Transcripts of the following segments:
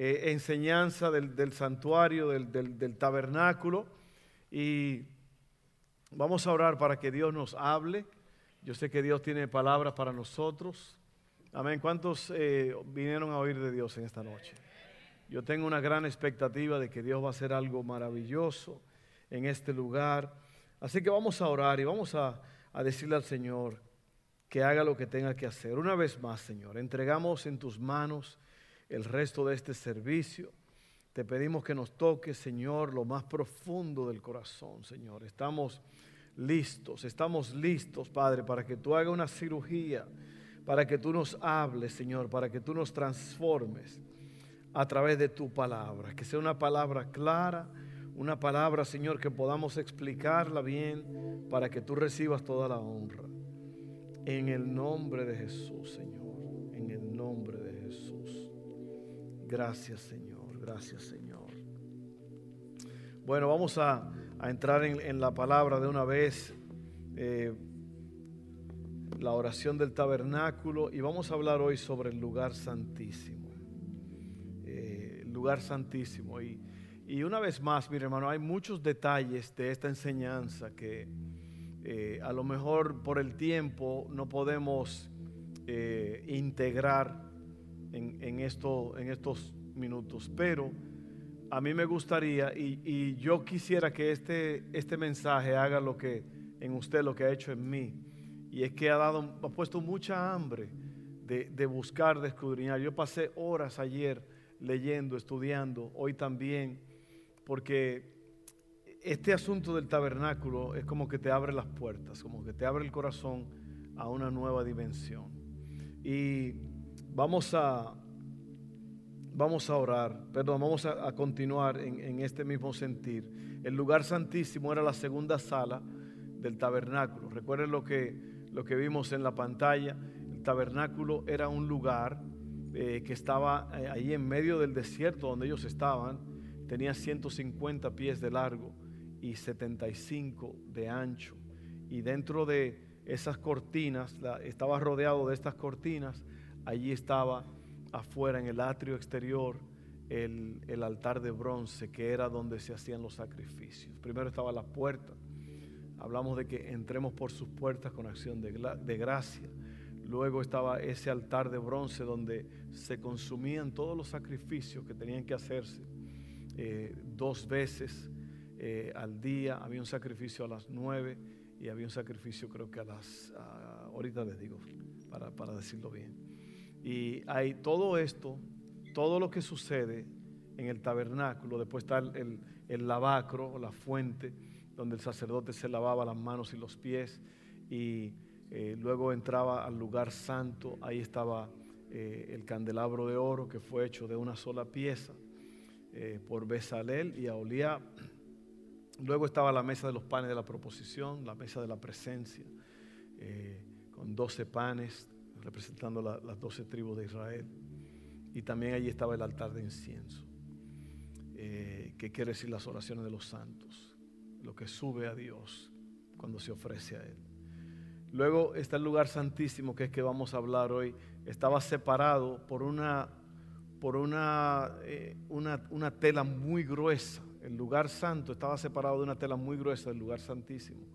eh, enseñanza del, santuario, del, tabernáculo. Y vamos a orar para que Dios nos hable. Yo sé que Dios tiene palabras para nosotros. Amén. ¿Cuántos eh, vinieron a oír de Dios en esta noche? Yo tengo una gran expectativa de que Dios va a hacer algo maravilloso en este lugar. Así que vamos a orar y vamos a, a decirle al Señor que haga lo que tenga que hacer. Una vez más, Señor, entregamos en tus manos el resto de este servicio. Te pedimos que nos toque, Señor, lo más profundo del corazón, Señor. Estamos listos, estamos listos, Padre, para que tú hagas una cirugía, para que tú nos hables, Señor, para que tú nos transformes a través de tu palabra. Que sea una palabra clara, una palabra, Señor, que podamos explicarla bien para que tú recibas toda la honra. En el nombre de Jesús, Señor, en el nombre de Gracias Señor, gracias Señor. Bueno, vamos a, entrar en, la palabra de una vez, eh, la oración del tabernáculo, y vamos a hablar hoy sobre el lugar santísimo. Eh, el lugar santísimo. Y, una vez más, mi hermano, hay muchos detalles de esta enseñanza que eh, a lo mejor por el tiempo no podemos integrar en, esto, en estos minutos, pero a mí me gustaría y, yo quisiera que este, este mensaje haga lo que en usted, lo que ha hecho en mí, y es que ha, dado, ha puesto mucha hambre de, de buscar, de escudriñar. Yo pasé horas ayer leyendo, estudiando, hoy también, porque este asunto del tabernáculo es como que te abre las puertas, como que te abre el corazón a una nueva dimensión. Y Vamos a, vamos a orar, perdón, vamos a, continuar en, este mismo sentir. El lugar santísimo era la segunda sala del tabernáculo. Recuerden lo que, lo que vimos en la pantalla. El tabernáculo era un lugar eh, que estaba eh, ahí en medio del desierto donde ellos estaban. Tenía 150 pies de largo y 75 de ancho. Y dentro de esas cortinas, estaba rodeado de estas cortinas, allí estaba afuera en el atrio exterior el, altar de bronce que era donde se hacían los sacrificios. Primero estaba la puerta. Hablamos de que entremos por sus puertas con acción de, gracia. Luego estaba ese altar de bronce donde se consumían todos los sacrificios que tenían que hacerse eh, dos veces eh, al día. Había un sacrificio a las nueve y había un sacrificio creo que a las, ahorita les digo, para, para decirlo bien. Y hay todo esto, todo lo que sucede en el tabernáculo, después está el, el, lavacro, la fuente, donde el sacerdote se lavaba las manos y los pies, y eh, luego entraba al lugar santo, ahí estaba eh, el candelabro de oro que fue hecho de una sola pieza eh, por Besalel y Aolía. Luego estaba la mesa de los panes de la proposición, la mesa de la presencia, con doce panes, representando las doce tribus de Israel. Y también allí estaba el altar de incienso, eh, que quiere decir las oraciones de los santos, lo que sube a Dios cuando se ofrece a Él. Luego está el lugar santísimo, que es que vamos a hablar hoy. Estaba separado por una, por una, eh, una, una tela muy gruesa. El lugar santo estaba separado de una tela muy gruesa del lugar santísimo.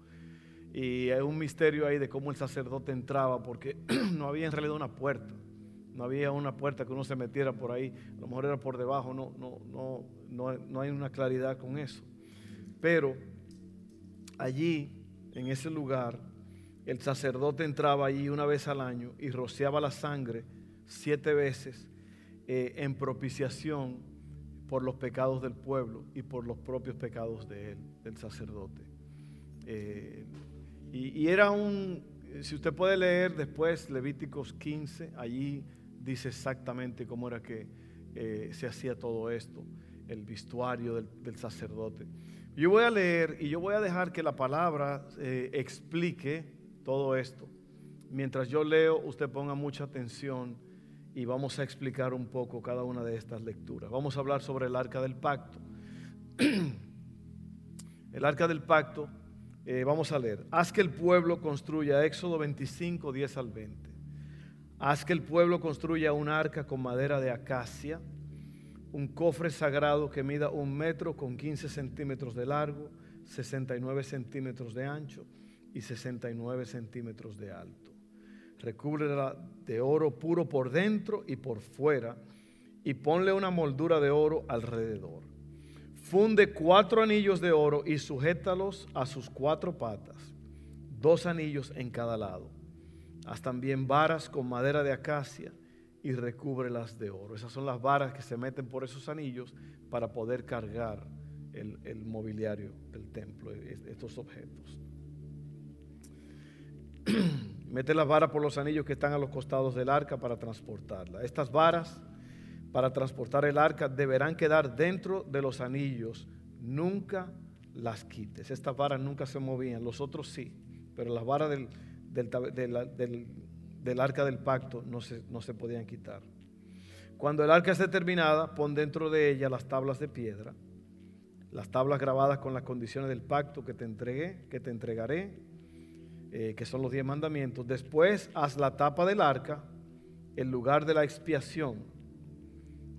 Y hay un misterio ahí de cómo el sacerdote entraba, porque no había en realidad una puerta. No había una puerta que uno se metiera por ahí. A lo mejor era por debajo, no, no, no, no, no hay una claridad con eso. Pero allí, en ese lugar, el sacerdote entraba allí una vez al año y rociaba la sangre siete veces eh, en propiciación por los pecados del pueblo y por los propios pecados de él, del sacerdote. Eh, y, era un, si usted puede leer después Levíticos 15, allí dice exactamente cómo era que, eh, se hacía todo esto, el vestuario del, sacerdote. Yo voy a leer y yo voy a dejar que la palabra eh, explique todo esto. Mientras yo leo, usted ponga mucha atención y vamos a explicar un poco cada una de estas lecturas. Vamos a hablar sobre el arca del pacto. el arca del pacto, eh, vamos a leer. Haz que el pueblo construya, Éxodo 25, 10 al 20. Haz que el pueblo construya un arca con madera de acacia, un cofre sagrado que mida un metro con 15 centímetros de largo, 69 centímetros de ancho y 69 centímetros de alto recúbrela de oro puro por dentro y por fuera, y ponle una moldura de oro alrededor. Funde cuatro anillos de oro y sujétalos a sus cuatro patas, dos anillos en cada lado. Haz también varas con madera de acacia y recúbrelas de oro. Esas son las varas que se meten por esos anillos para poder cargar el, mobiliario del templo, estos objetos. Mete las varas por los anillos que están a los costados del arca para transportarla. Estas varas para transportar el arca deberán quedar dentro de los anillos. Nunca las quites. Estas varas nunca se movían, los otros sí, pero las varas del, del, arca del pacto no se, no se podían quitar. Cuando el arca esté terminada, pon dentro de ella las tablas de piedra, las tablas grabadas con las condiciones del pacto que te entregué, que te entregaré eh, que son los diez mandamientos. Después haz la tapa del arca, el lugar de la expiación.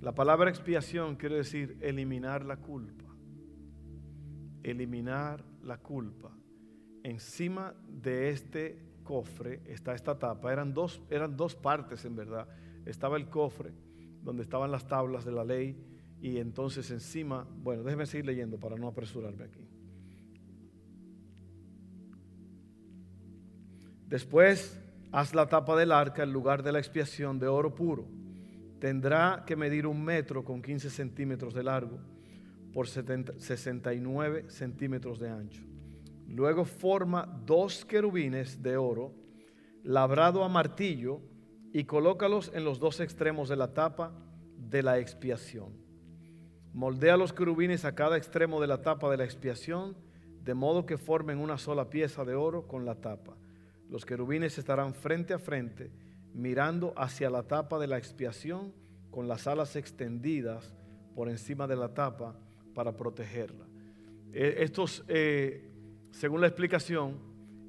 La palabra expiación quiere decir eliminar la culpa. Eliminar la culpa. Encima de este cofre está esta tapa. Eran dos, eran dos partes en verdad. Estaba el cofre donde estaban las tablas de la ley y entonces encima, bueno, déjeme seguir leyendo para no apresurarme aquí. Después, haz la tapa del arca en lugar de la expiación de oro puro. Tendrá que medir un metro con 15 centímetros de largo por 69 centímetros de ancho. Luego forma dos querubines de oro labrado a martillo y colócalos en los dos extremos de la tapa de la expiación. Moldea los querubines a cada extremo de la tapa de la expiación, de modo que formen una sola pieza de oro con la tapa. Los querubines estarán frente a frente, mirando hacia la tapa de la expiación, con las alas extendidas por encima de la tapa para protegerla. Eh, estos, eh, según la explicación,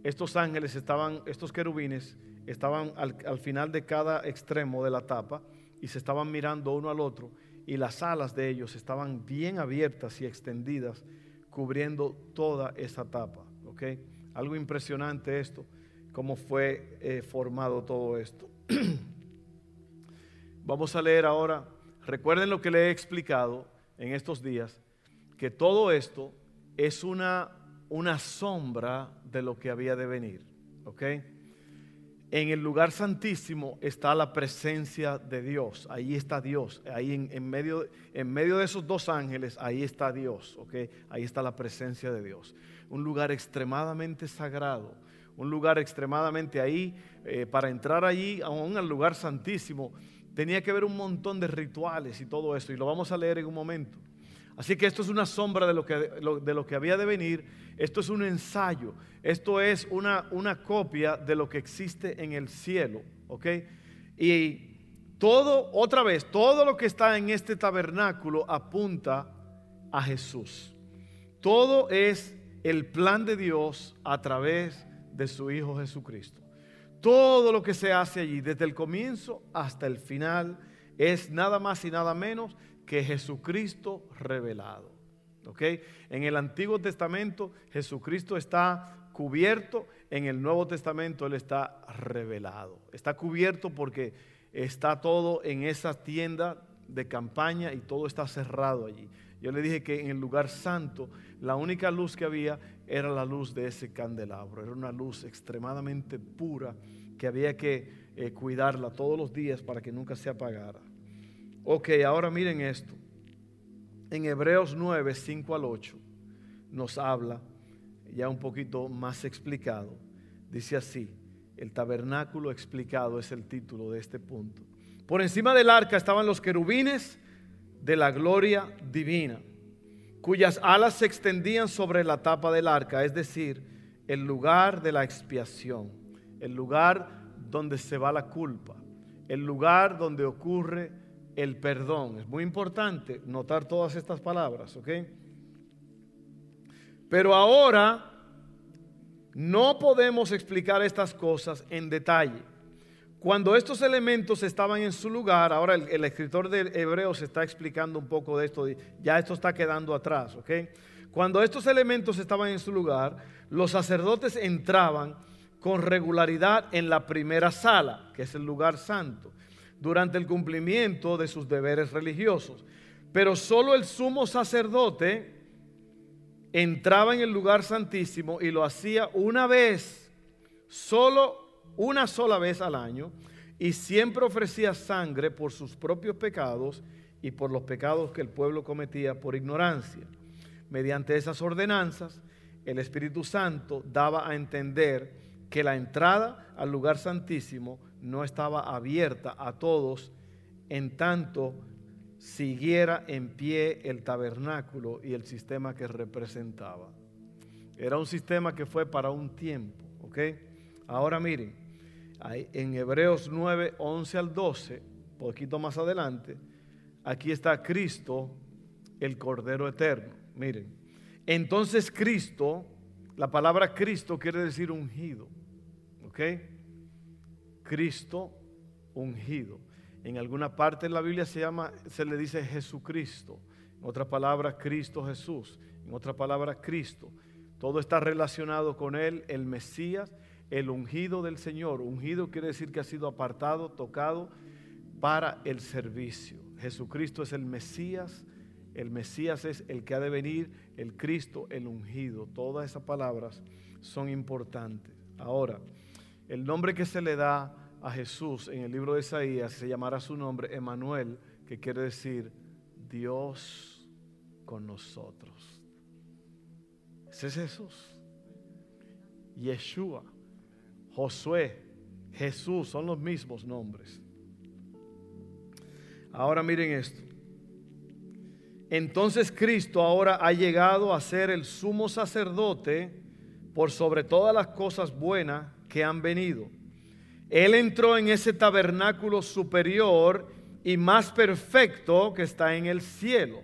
estos ángeles estaban, estos querubines estaban al, al final de cada extremo de la tapa y se estaban mirando uno al otro y las alas de ellos estaban bien abiertas y extendidas, cubriendo toda esa tapa. Algo impresionante esto cómo fue eh, formado todo esto. Vamos a leer ahora, recuerden lo que le he explicado en estos días, que todo esto es una, una sombra de lo que había de venir. ¿Ok? En el lugar santísimo está la presencia de Dios. Ahí está Dios. Ahí en, medio, en medio de esos dos ángeles, ahí está Dios. ¿ok? Ahí está la presencia de Dios. Un lugar extremadamente sagrado un lugar extremadamente ahí, eh, para entrar allí, aún al lugar santísimo, tenía que ver un montón de rituales y todo eso, y lo vamos a leer en un momento. Así que esto es una sombra de lo que, de lo que había de venir, esto es un ensayo, esto es una, una copia de lo que existe en el cielo, ¿ok? Y todo, otra vez, todo lo que está en este tabernáculo apunta a Jesús. Todo es el plan de Dios a través de su Hijo Jesucristo. Todo lo que se hace allí, desde el comienzo hasta el final, es nada más y nada menos que Jesucristo revelado. ¿Ok? En el Antiguo Testamento Jesucristo está cubierto, en el Nuevo Testamento Él está revelado. Está cubierto porque está todo en esa tienda de campaña y todo está cerrado allí. Yo le dije que en el lugar santo la única luz que había era la luz de ese candelabro. Era una luz extremadamente pura que había que eh, cuidarla todos los días para que nunca se apagara. Ok, ahora miren esto. En Hebreos 9, 5 al 8 nos habla ya un poquito más explicado. Dice así, el tabernáculo explicado es el título de este punto. Por encima del arca estaban los querubines de la gloria divina, cuyas alas se extendían sobre la tapa del arca, es decir, el lugar de la expiación, el lugar donde se va la culpa, el lugar donde ocurre el perdón. Es muy importante notar todas estas palabras, ¿ok? Pero ahora no podemos explicar estas cosas en detalle. Cuando estos elementos estaban en su lugar, ahora el, escritor de Hebreos está explicando un poco de esto, ya esto está quedando atrás, ¿ok? Cuando estos elementos estaban en su lugar, los sacerdotes entraban con regularidad en la primera sala, que es el lugar santo, durante el cumplimiento de sus deberes religiosos. Pero solo el sumo sacerdote entraba en el lugar santísimo y lo hacía una vez, solo una sola vez al año, y siempre ofrecía sangre por sus propios pecados y por los pecados que el pueblo cometía por ignorancia. Mediante esas ordenanzas, el Espíritu Santo daba a entender que la entrada al lugar santísimo no estaba abierta a todos en tanto siguiera en pie el tabernáculo y el sistema que representaba. Era un sistema que fue para un tiempo, ¿ok? Ahora miren, en Hebreos 9, 11 al 12, poquito más adelante, aquí está Cristo, el Cordero Eterno. Miren, entonces Cristo, la palabra Cristo quiere decir ungido, ¿ok? Cristo ungido. En alguna parte de la Biblia se llama, se le dice Jesucristo. En otra palabra, Cristo Jesús. En otra palabra, Cristo. Todo está relacionado con Él, el Mesías, el ungido del Señor. Ungido quiere decir que ha sido apartado, tocado para el servicio. Jesucristo es el Mesías. El Mesías es el que ha de venir, el Cristo, el ungido. Todas esas palabras son importantes. Ahora, el nombre que se le da a Jesús en el libro de Isaías se llamará su nombre Emanuel, que quiere decir Dios con nosotros. Ese es Jesús. Yeshua, Josué, Jesús son los mismos nombres. Ahora miren esto. Entonces Cristo ahora ha llegado a ser el sumo sacerdote por sobre todas las cosas buenas que han venido él entró en ese tabernáculo superior y más perfecto que está en el cielo,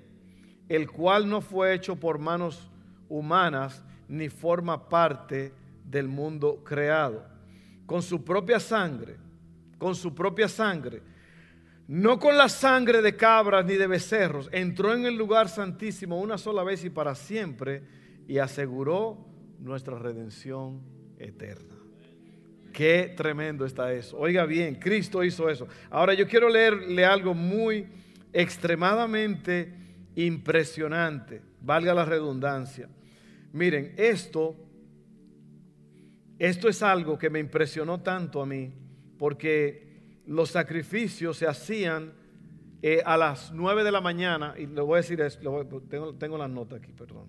el cual no fue hecho por manos humanas ni forma parte del mundo creado. Con su propia sangre, con su propia sangre, no con la sangre de cabras ni de becerros, entró en el lugar santísimo una sola vez y para siempre y aseguró nuestra redención eterna. Qué tremendo está eso. Oiga bien, Cristo hizo eso. Ahora yo quiero leerle algo muy extremadamente impresionante, valga la redundancia. Miren, esto, esto es algo que me impresionó tanto a mí, porque los sacrificios se hacían eh, a las 9 de la mañana, y le voy a decir esto, tengo, tengo la nota aquí, perdón.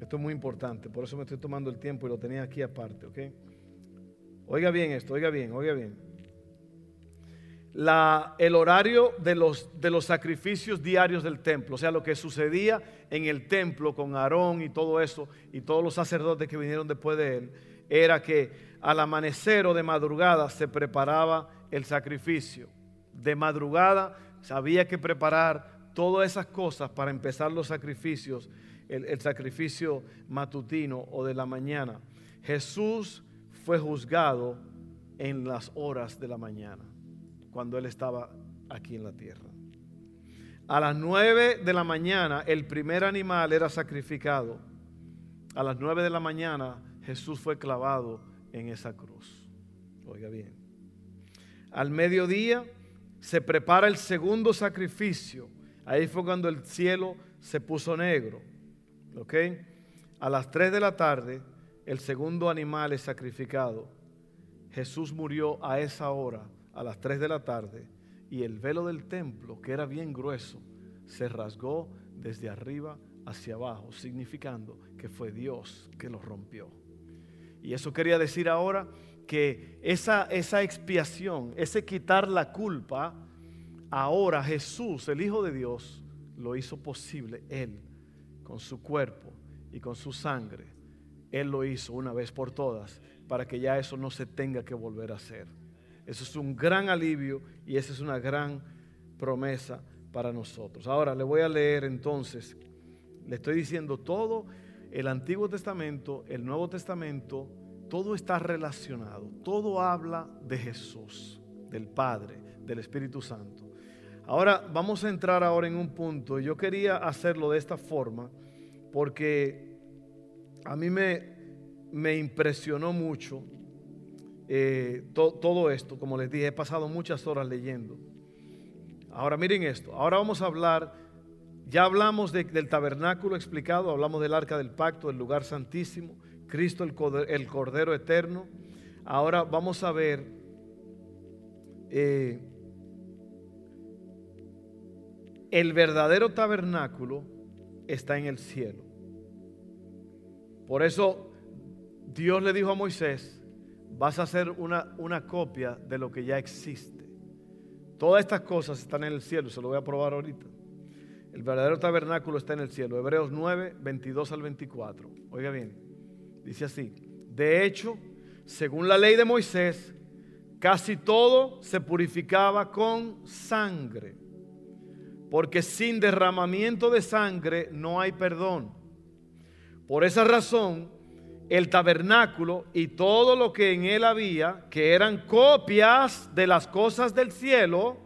Esto es muy importante, por eso me estoy tomando el tiempo y lo tenía aquí aparte, ¿ok? Oiga bien esto, oiga bien, oiga bien. La, el horario de los, de los sacrificios diarios del templo, o sea, lo que sucedía en el templo con Aarón y todo eso, y todos los sacerdotes que vinieron después de él, era que al amanecer o de madrugada se preparaba el sacrificio. De madrugada había que preparar todas esas cosas para empezar los sacrificios el, sacrificio matutino o de la mañana. Jesús fue juzgado en las horas de la mañana, cuando Él estaba aquí en la tierra. A las nueve de la mañana el primer animal era sacrificado. A las nueve de la mañana Jesús fue clavado en esa cruz. Oiga bien. Al mediodía se prepara el segundo sacrificio. Ahí fue cuando el cielo se puso negro. ¿Ok? A las 3 de la tarde, el segundo animal es sacrificado. Jesús murió a esa hora, a las 3 de la tarde, y el velo del templo, que era bien grueso, se rasgó desde arriba hacia abajo, significando que fue Dios que lo rompió. Y eso quería decir ahora que esa, esa expiación, ese quitar la culpa, ahora Jesús, el Hijo de Dios, lo hizo posible. Él, con su cuerpo y con su sangre, Él lo hizo una vez por todas para que ya eso no se tenga que volver a hacer. Eso es un gran alivio y esa es una gran promesa para nosotros. Ahora le voy a leer entonces, le estoy diciendo todo, el Antiguo Testamento, el Nuevo Testamento, todo está relacionado, todo habla de Jesús, del Padre, del Espíritu Santo. Ahora vamos a entrar ahora en un punto, yo quería hacerlo de esta forma porque a mí me, me impresionó mucho eh, todo esto, como les dije, he pasado muchas horas leyendo. Ahora miren esto, ahora vamos a hablar, ya hablamos del tabernáculo explicado, hablamos del arca del pacto, el lugar santísimo, Cristo el, Cordero Eterno. Ahora vamos a ver eh, el verdadero tabernáculo está en el cielo. Por eso Dios le dijo a Moisés, vas a hacer una, una copia de lo que ya existe. Todas estas cosas están en el cielo, se lo voy a probar ahorita. El verdadero tabernáculo está en el cielo. Hebreos 9, 22 al 24. Oiga bien. Dice así, de hecho, según la ley de Moisés, casi todo se purificaba con sangre, porque sin derramamiento de sangre no hay perdón. Por esa razón, el tabernáculo y todo lo que en él había, que eran copias de las cosas del cielo,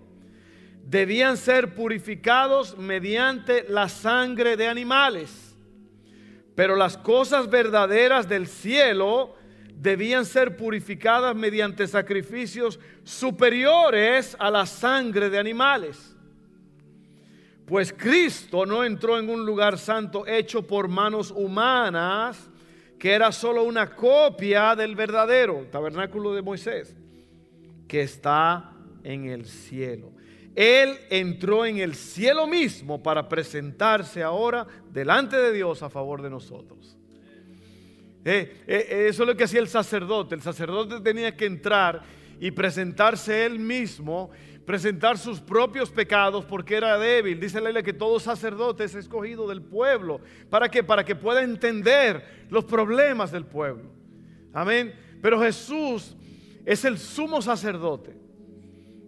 debían ser purificados mediante la sangre de animales pero las cosas verdaderas del cielo debían ser purificadas mediante sacrificios superiores a la sangre de animales. Pues Cristo no entró en un lugar santo hecho por manos humanas, que era solo una copia del verdadero tabernáculo de Moisés, que está en el cielo. Él entró en el cielo mismo para presentarse ahora delante de Dios a favor de nosotros. Eh, eh, eso es lo que hacía el sacerdote. El sacerdote tenía que entrar y presentarse él mismo, presentar sus propios pecados porque era débil. Dice la ley que todo sacerdote es escogido del pueblo. ¿Para qué? Para que pueda entender los problemas del pueblo. Amén. Pero Jesús es el sumo sacerdote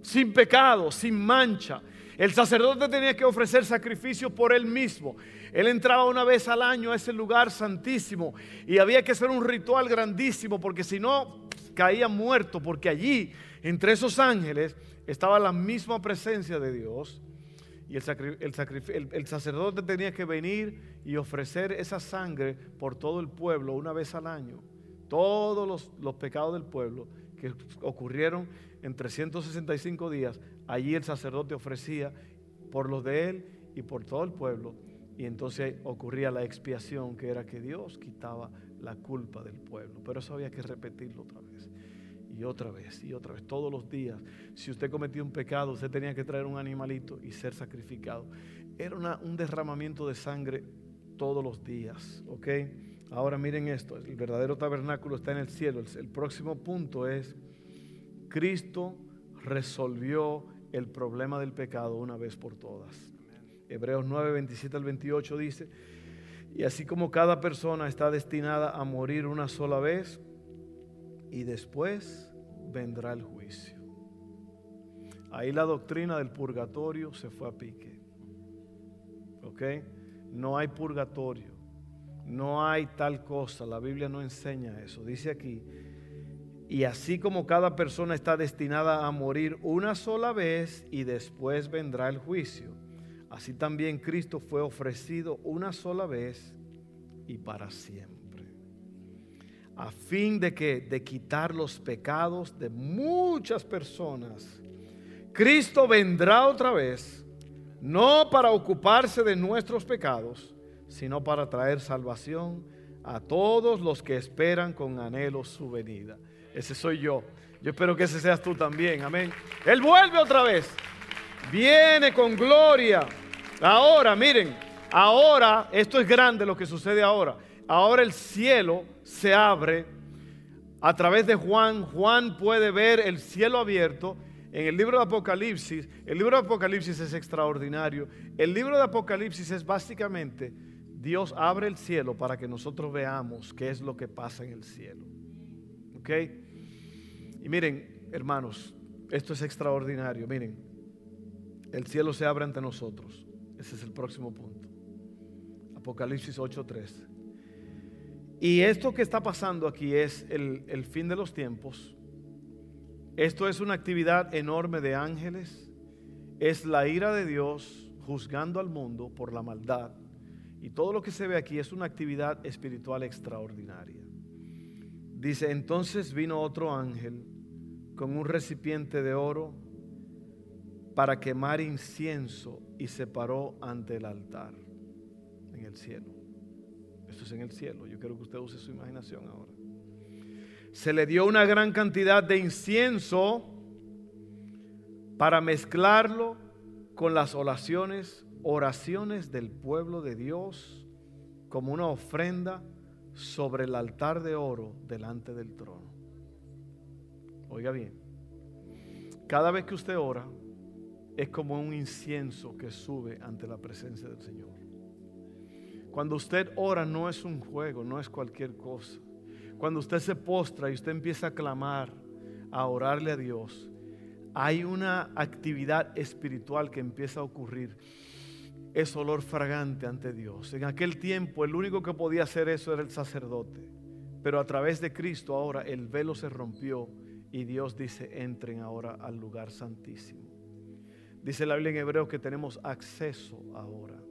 sin pecado, sin mancha. El sacerdote tenía que ofrecer sacrificio por él mismo. Él entraba una vez al año a ese lugar santísimo y había que hacer un ritual grandísimo porque si no caía muerto, porque allí, entre esos ángeles, estaba la misma presencia de Dios. Y el, sacerdote tenía que venir y ofrecer esa sangre por todo el pueblo una vez al año. Todos los, los pecados del pueblo que ocurrieron en 365 días, allí el sacerdote ofrecía por los de él y por todo el pueblo. Y entonces ocurría la expiación, que era que Dios quitaba la culpa del pueblo. Pero eso había que repetirlo otra vez. Y otra vez, y otra vez, todos los días. Si usted cometió un pecado, usted tenía que traer un animalito y ser sacrificado. Era un derramamiento de sangre todos los días. ¿Ok? Ahora miren esto, el verdadero tabernáculo está en el cielo. El, próximo punto es, Cristo resolvió el problema del pecado una vez por todas. Hebreos 9, 27 al 28 dice, y así como cada persona está destinada a morir una sola vez, y después vendrá el juicio. Ahí la doctrina del purgatorio se fue a pique. ¿Ok? No hay purgatorio. No hay tal cosa, la Biblia no enseña eso. Dice aquí, y así como cada persona está destinada a morir una sola vez y después vendrá el juicio, así también Cristo fue ofrecido una sola vez y para siempre. A fin de que de quitar los pecados de muchas personas, Cristo vendrá otra vez, no para ocuparse de nuestros pecados, sino para traer salvación a todos los que esperan con anhelo su venida. Ese soy yo. Yo espero que ese seas tú también. Amén. Él vuelve otra vez. Viene con gloria. Ahora, miren, ahora, esto es grande lo que sucede ahora. Ahora el cielo se abre A través de Juan, Juan puede ver el cielo abierto. En el libro de Apocalipsis, el libro de Apocalipsis es extraordinario. El libro de Apocalipsis es básicamente Dios abre el cielo para que nosotros veamos qué es lo que pasa en el cielo. ¿Ok? Y miren, hermanos, esto es extraordinario. Miren, el cielo se abre ante nosotros. Ese es el próximo punto. Apocalipsis 8:3. Y esto que está pasando aquí es el, fin de los tiempos. Esto es una actividad enorme de ángeles. Es la ira de Dios juzgando al mundo por la maldad. Y todo lo que se ve aquí es una actividad espiritual extraordinaria. Dice, entonces vino otro ángel con un recipiente de oro para quemar incienso y se paró ante el altar en el cielo. Esto es en el cielo. Yo quiero que usted use su imaginación ahora. Se le dio una gran cantidad de incienso para mezclarlo con las oraciones, oraciones del pueblo de Dios como una ofrenda sobre el altar de oro delante del trono. Oiga bien, cada vez que usted ora es como un incienso que sube ante la presencia del Señor. Cuando usted ora no es un juego, no es cualquier cosa. Cuando usted se postra y usted empieza a clamar, a orarle a Dios, hay una actividad espiritual que empieza a ocurrir. Es olor fragante ante Dios. En aquel tiempo el único que podía hacer eso era el sacerdote. Pero a través de Cristo ahora el velo se rompió y Dios dice, entren ahora al lugar santísimo. Dice la Biblia en Hebreo que tenemos acceso ahora.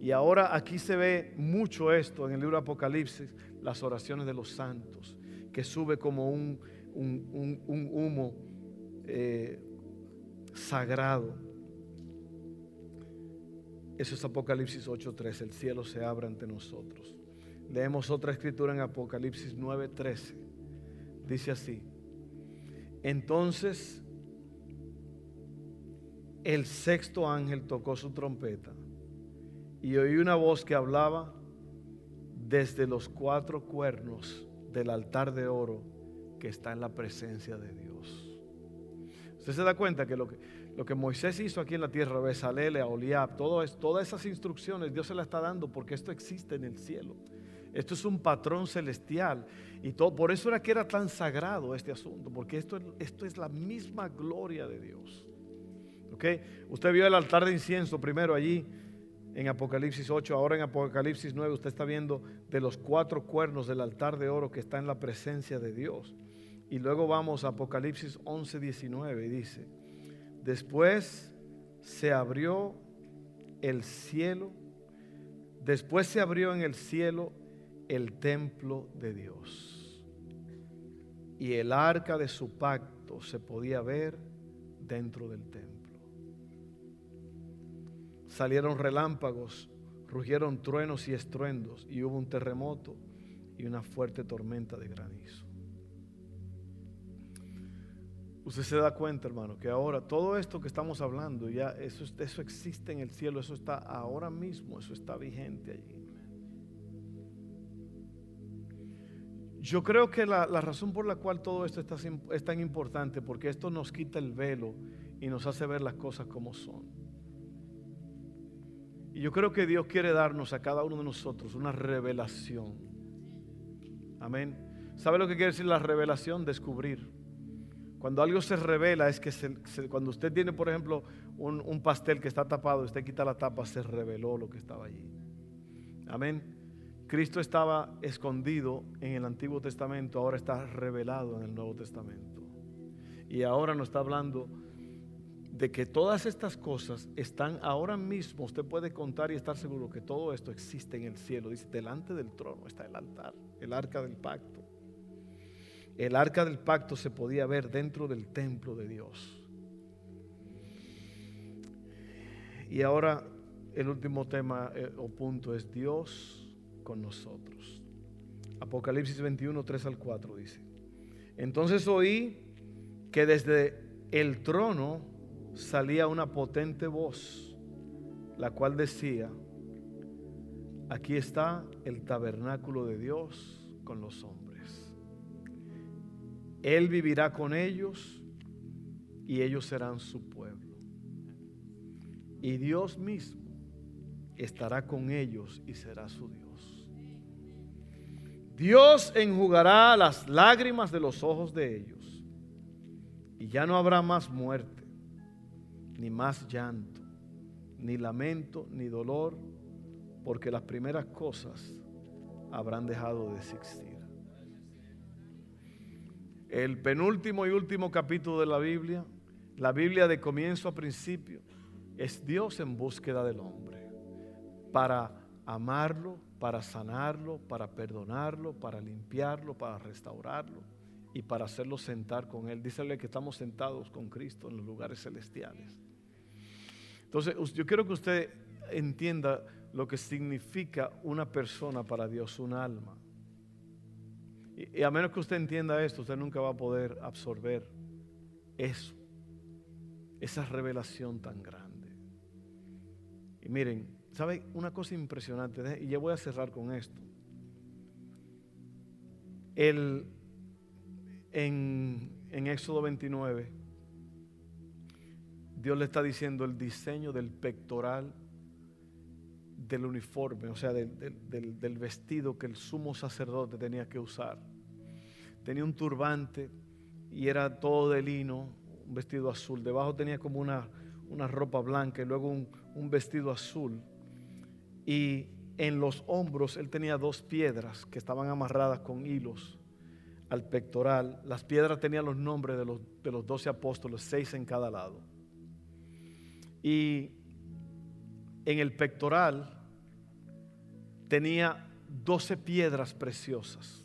Y ahora aquí se ve mucho esto en el libro de Apocalipsis, las oraciones de los santos, que sube como un, un, humo eh, sagrado. Eso es Apocalipsis 8:13, el cielo se abre ante nosotros. Leemos otra escritura en Apocalipsis 9:13. Dice así, entonces el sexto ángel tocó su trompeta y oí una voz que hablaba desde los cuatro cuernos del altar de oro que está en la presencia de Dios. Usted se da cuenta que lo que, lo que Moisés hizo aquí en la tierra, Besalele, Oliab, es, todas esas instrucciones Dios se las está dando porque esto existe en el cielo. Esto es un patrón celestial. Y todo, por eso era que era tan sagrado este asunto, porque esto, esto es la misma gloria de Dios. ¿Okay? Usted vio el altar de incienso primero allí en Apocalipsis 8, ahora en Apocalipsis 9 usted está viendo de los cuatro cuernos del altar de oro que está en la presencia de Dios. Y luego vamos a Apocalipsis 11, 19 y dice, después se abrió el cielo, después se abrió en el cielo el templo de Dios. Y el arca de su pacto se podía ver dentro del templo salieron relámpagos, rugieron truenos y estruendos, y hubo un terremoto y una fuerte tormenta de granizo. Usted se da cuenta, hermano, que ahora todo esto que estamos hablando, ya eso, eso existe en el cielo, eso está ahora mismo, eso está vigente allí. Yo creo que la, razón por la cual todo esto está, es tan importante, porque esto nos quita el velo y nos hace ver las cosas como son. Y yo creo que Dios quiere darnos a cada uno de nosotros una revelación. Amén. ¿Sabe lo que quiere decir la revelación? Descubrir. Cuando algo se revela es que cuando usted tiene, por ejemplo, un, un, pastel que está tapado, usted quita la tapa, se reveló lo que estaba allí. Amén. Cristo estaba escondido en el Antiguo Testamento, ahora está revelado en el Nuevo Testamento. Y ahora nos está hablando de que todas estas cosas están ahora mismo, usted puede contar y estar seguro que todo esto existe en el cielo. Dice, delante del trono está el altar, el arca del pacto. El arca del pacto se podía ver dentro del templo de Dios. Y ahora el último tema eh, o punto es Dios con nosotros. Apocalipsis 21, 3 al 4 dice. Entonces oí que desde el trono salía una potente voz, la cual decía, aquí está el tabernáculo de Dios con los hombres. Él vivirá con ellos y ellos serán su pueblo. Y Dios mismo estará con ellos y será su Dios. Dios enjugará las lágrimas de los ojos de ellos y ya no habrá más muerte, ni más llanto, ni lamento, ni dolor, porque las primeras cosas habrán dejado de existir. El penúltimo y último capítulo de la Biblia, la Biblia de comienzo a principio, es Dios en búsqueda del hombre para amarlo, para sanarlo, para perdonarlo, para limpiarlo, para restaurarlo y para hacerlo sentar con Él. Dísele que estamos sentados con Cristo en los lugares celestiales. Entonces, yo quiero que usted entienda lo que significa una persona para Dios, un alma. Y, a menos que usted entienda esto, usted nunca va a poder absorber eso, esa revelación tan grande. Y miren, ¿sabe una cosa impresionante? Y ya voy a cerrar con esto. El, en, en Éxodo 29, Dios le está diciendo el diseño del pectoral del uniforme, o sea, del, vestido que el sumo sacerdote tenía que usar. Tenía un turbante y era todo de lino, un vestido azul. Debajo tenía como una, una ropa blanca y luego un, un vestido azul. Y en los hombros él tenía dos piedras que estaban amarradas con hilos al pectoral. Las piedras tenían los nombres de los, de los doce apóstoles, seis en cada lado. Y en el pectoral tenía doce piedras preciosas,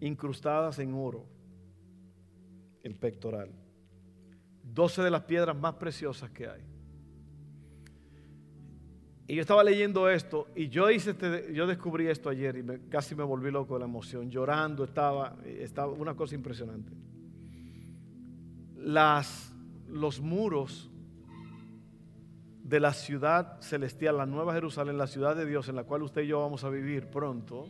incrustadas en oro, el pectoral. Doce de las piedras más preciosas que hay. Y yo estaba leyendo esto y yo hice este, yo descubrí esto ayer y casi me volví loco de la emoción, llorando, estaba, estaba una cosa impresionante. Las, los muros de la ciudad celestial, la nueva Jerusalén, la ciudad de Dios en la cual usted y yo vamos a vivir pronto,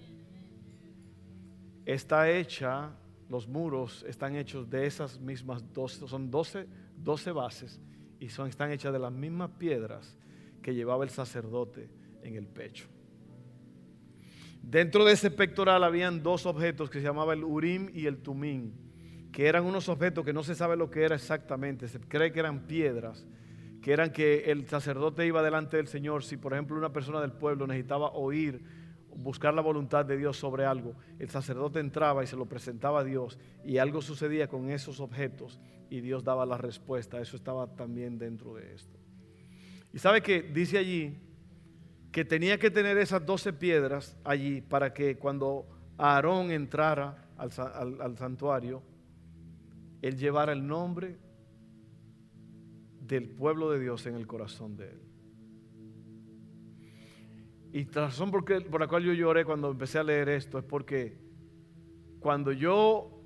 está hecha, los muros están hechos de esas mismas 12, son 12, 12 bases y son, están hechas de las mismas piedras que llevaba el sacerdote en el pecho. Dentro de ese pectoral habían dos objetos que se llamaban el Urim y el Tumim, que eran unos objetos que no se sabe lo que era exactamente, se cree que eran piedras que eran que el sacerdote iba delante del Señor. Si, por ejemplo, una persona del pueblo necesitaba oír, buscar la voluntad de Dios sobre algo, el sacerdote entraba y se lo presentaba a Dios y algo sucedía con esos objetos y Dios daba la respuesta. Eso estaba también dentro de esto. Y sabe que dice allí que tenía que tener esas doce piedras allí para que cuando Aarón entrara al, al santuario, él llevara el nombre del pueblo de Dios en el corazón de él. Y la razón por, por la cual yo lloré cuando empecé a leer esto es porque cuando yo,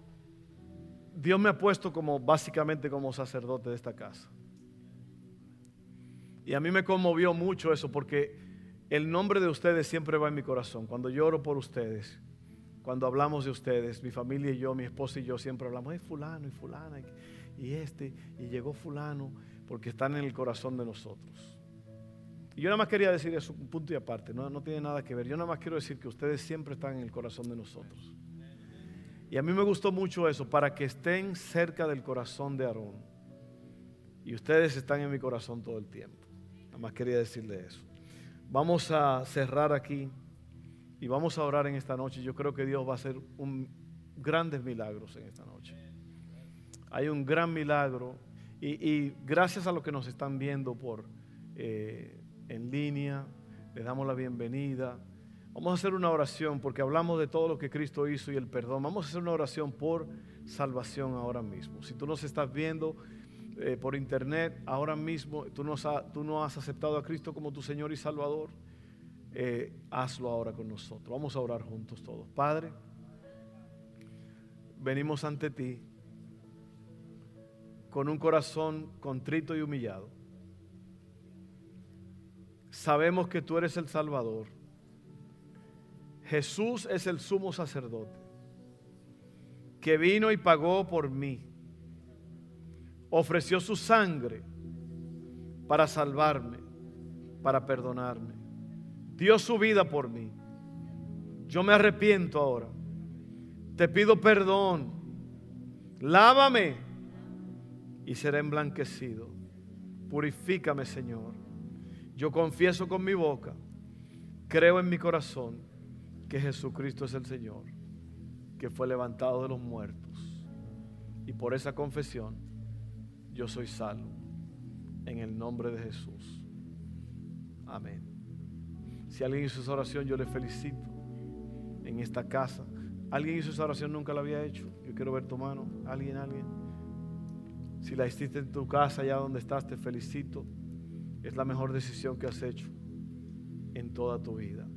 Dios me ha puesto como básicamente como sacerdote de esta casa. Y a mí me conmovió mucho eso porque el nombre de ustedes siempre va en mi corazón. Cuando lloro por ustedes, cuando hablamos de ustedes, mi familia y yo, mi esposa y yo siempre hablamos, es fulano y fulana y este, y llegó fulano porque están en el corazón de nosotros. Y yo nada más quería decir eso, un punto y aparte, no, no tiene nada que ver. Yo nada más quiero decir que ustedes siempre están en el corazón de nosotros. Y a mí me gustó mucho eso, para que estén cerca del corazón de Aarón. Y ustedes están en mi corazón todo el tiempo. Nada más quería decirle eso. Vamos a cerrar aquí y vamos a orar en esta noche. Yo creo que Dios va a hacer un, grandes milagros en esta noche. Hay un gran milagro y, gracias a los que nos están viendo por eh, en línea, les damos la bienvenida. Vamos a hacer una oración porque hablamos de todo lo que Cristo hizo y el perdón. Vamos a hacer una oración por salvación ahora mismo. Si tú nos estás viendo eh, por internet ahora mismo, tú tú no, has aceptado a Cristo como tu Señor y Salvador, eh, hazlo ahora con nosotros. Vamos a orar juntos todos. Padre, venimos ante ti con un corazón contrito y humillado. Sabemos que tú eres el Salvador. Jesús es el sumo sacerdote. que vino y pagó por mí. Ofreció su sangre para salvarme, para perdonarme. Dio su vida por mí. Yo me arrepiento ahora. Te pido perdón. Lávame y seré emblanquecido. Purifícame, Señor. Yo confieso con mi boca, creo en mi corazón que Jesucristo es el Señor, que fue levantado de los muertos. Y por esa confesión yo soy salvo. En el nombre de Jesús. Amén. Si alguien hizo esa oración, yo le felicito en esta casa. ¿Alguien hizo esa oración? Nunca la había hecho. Yo quiero ver tu mano. ¿Alguien? ¿Alguien? Si la hiciste en tu casa, allá donde estás, te felicito. Es la mejor decisión que has hecho en toda tu vida.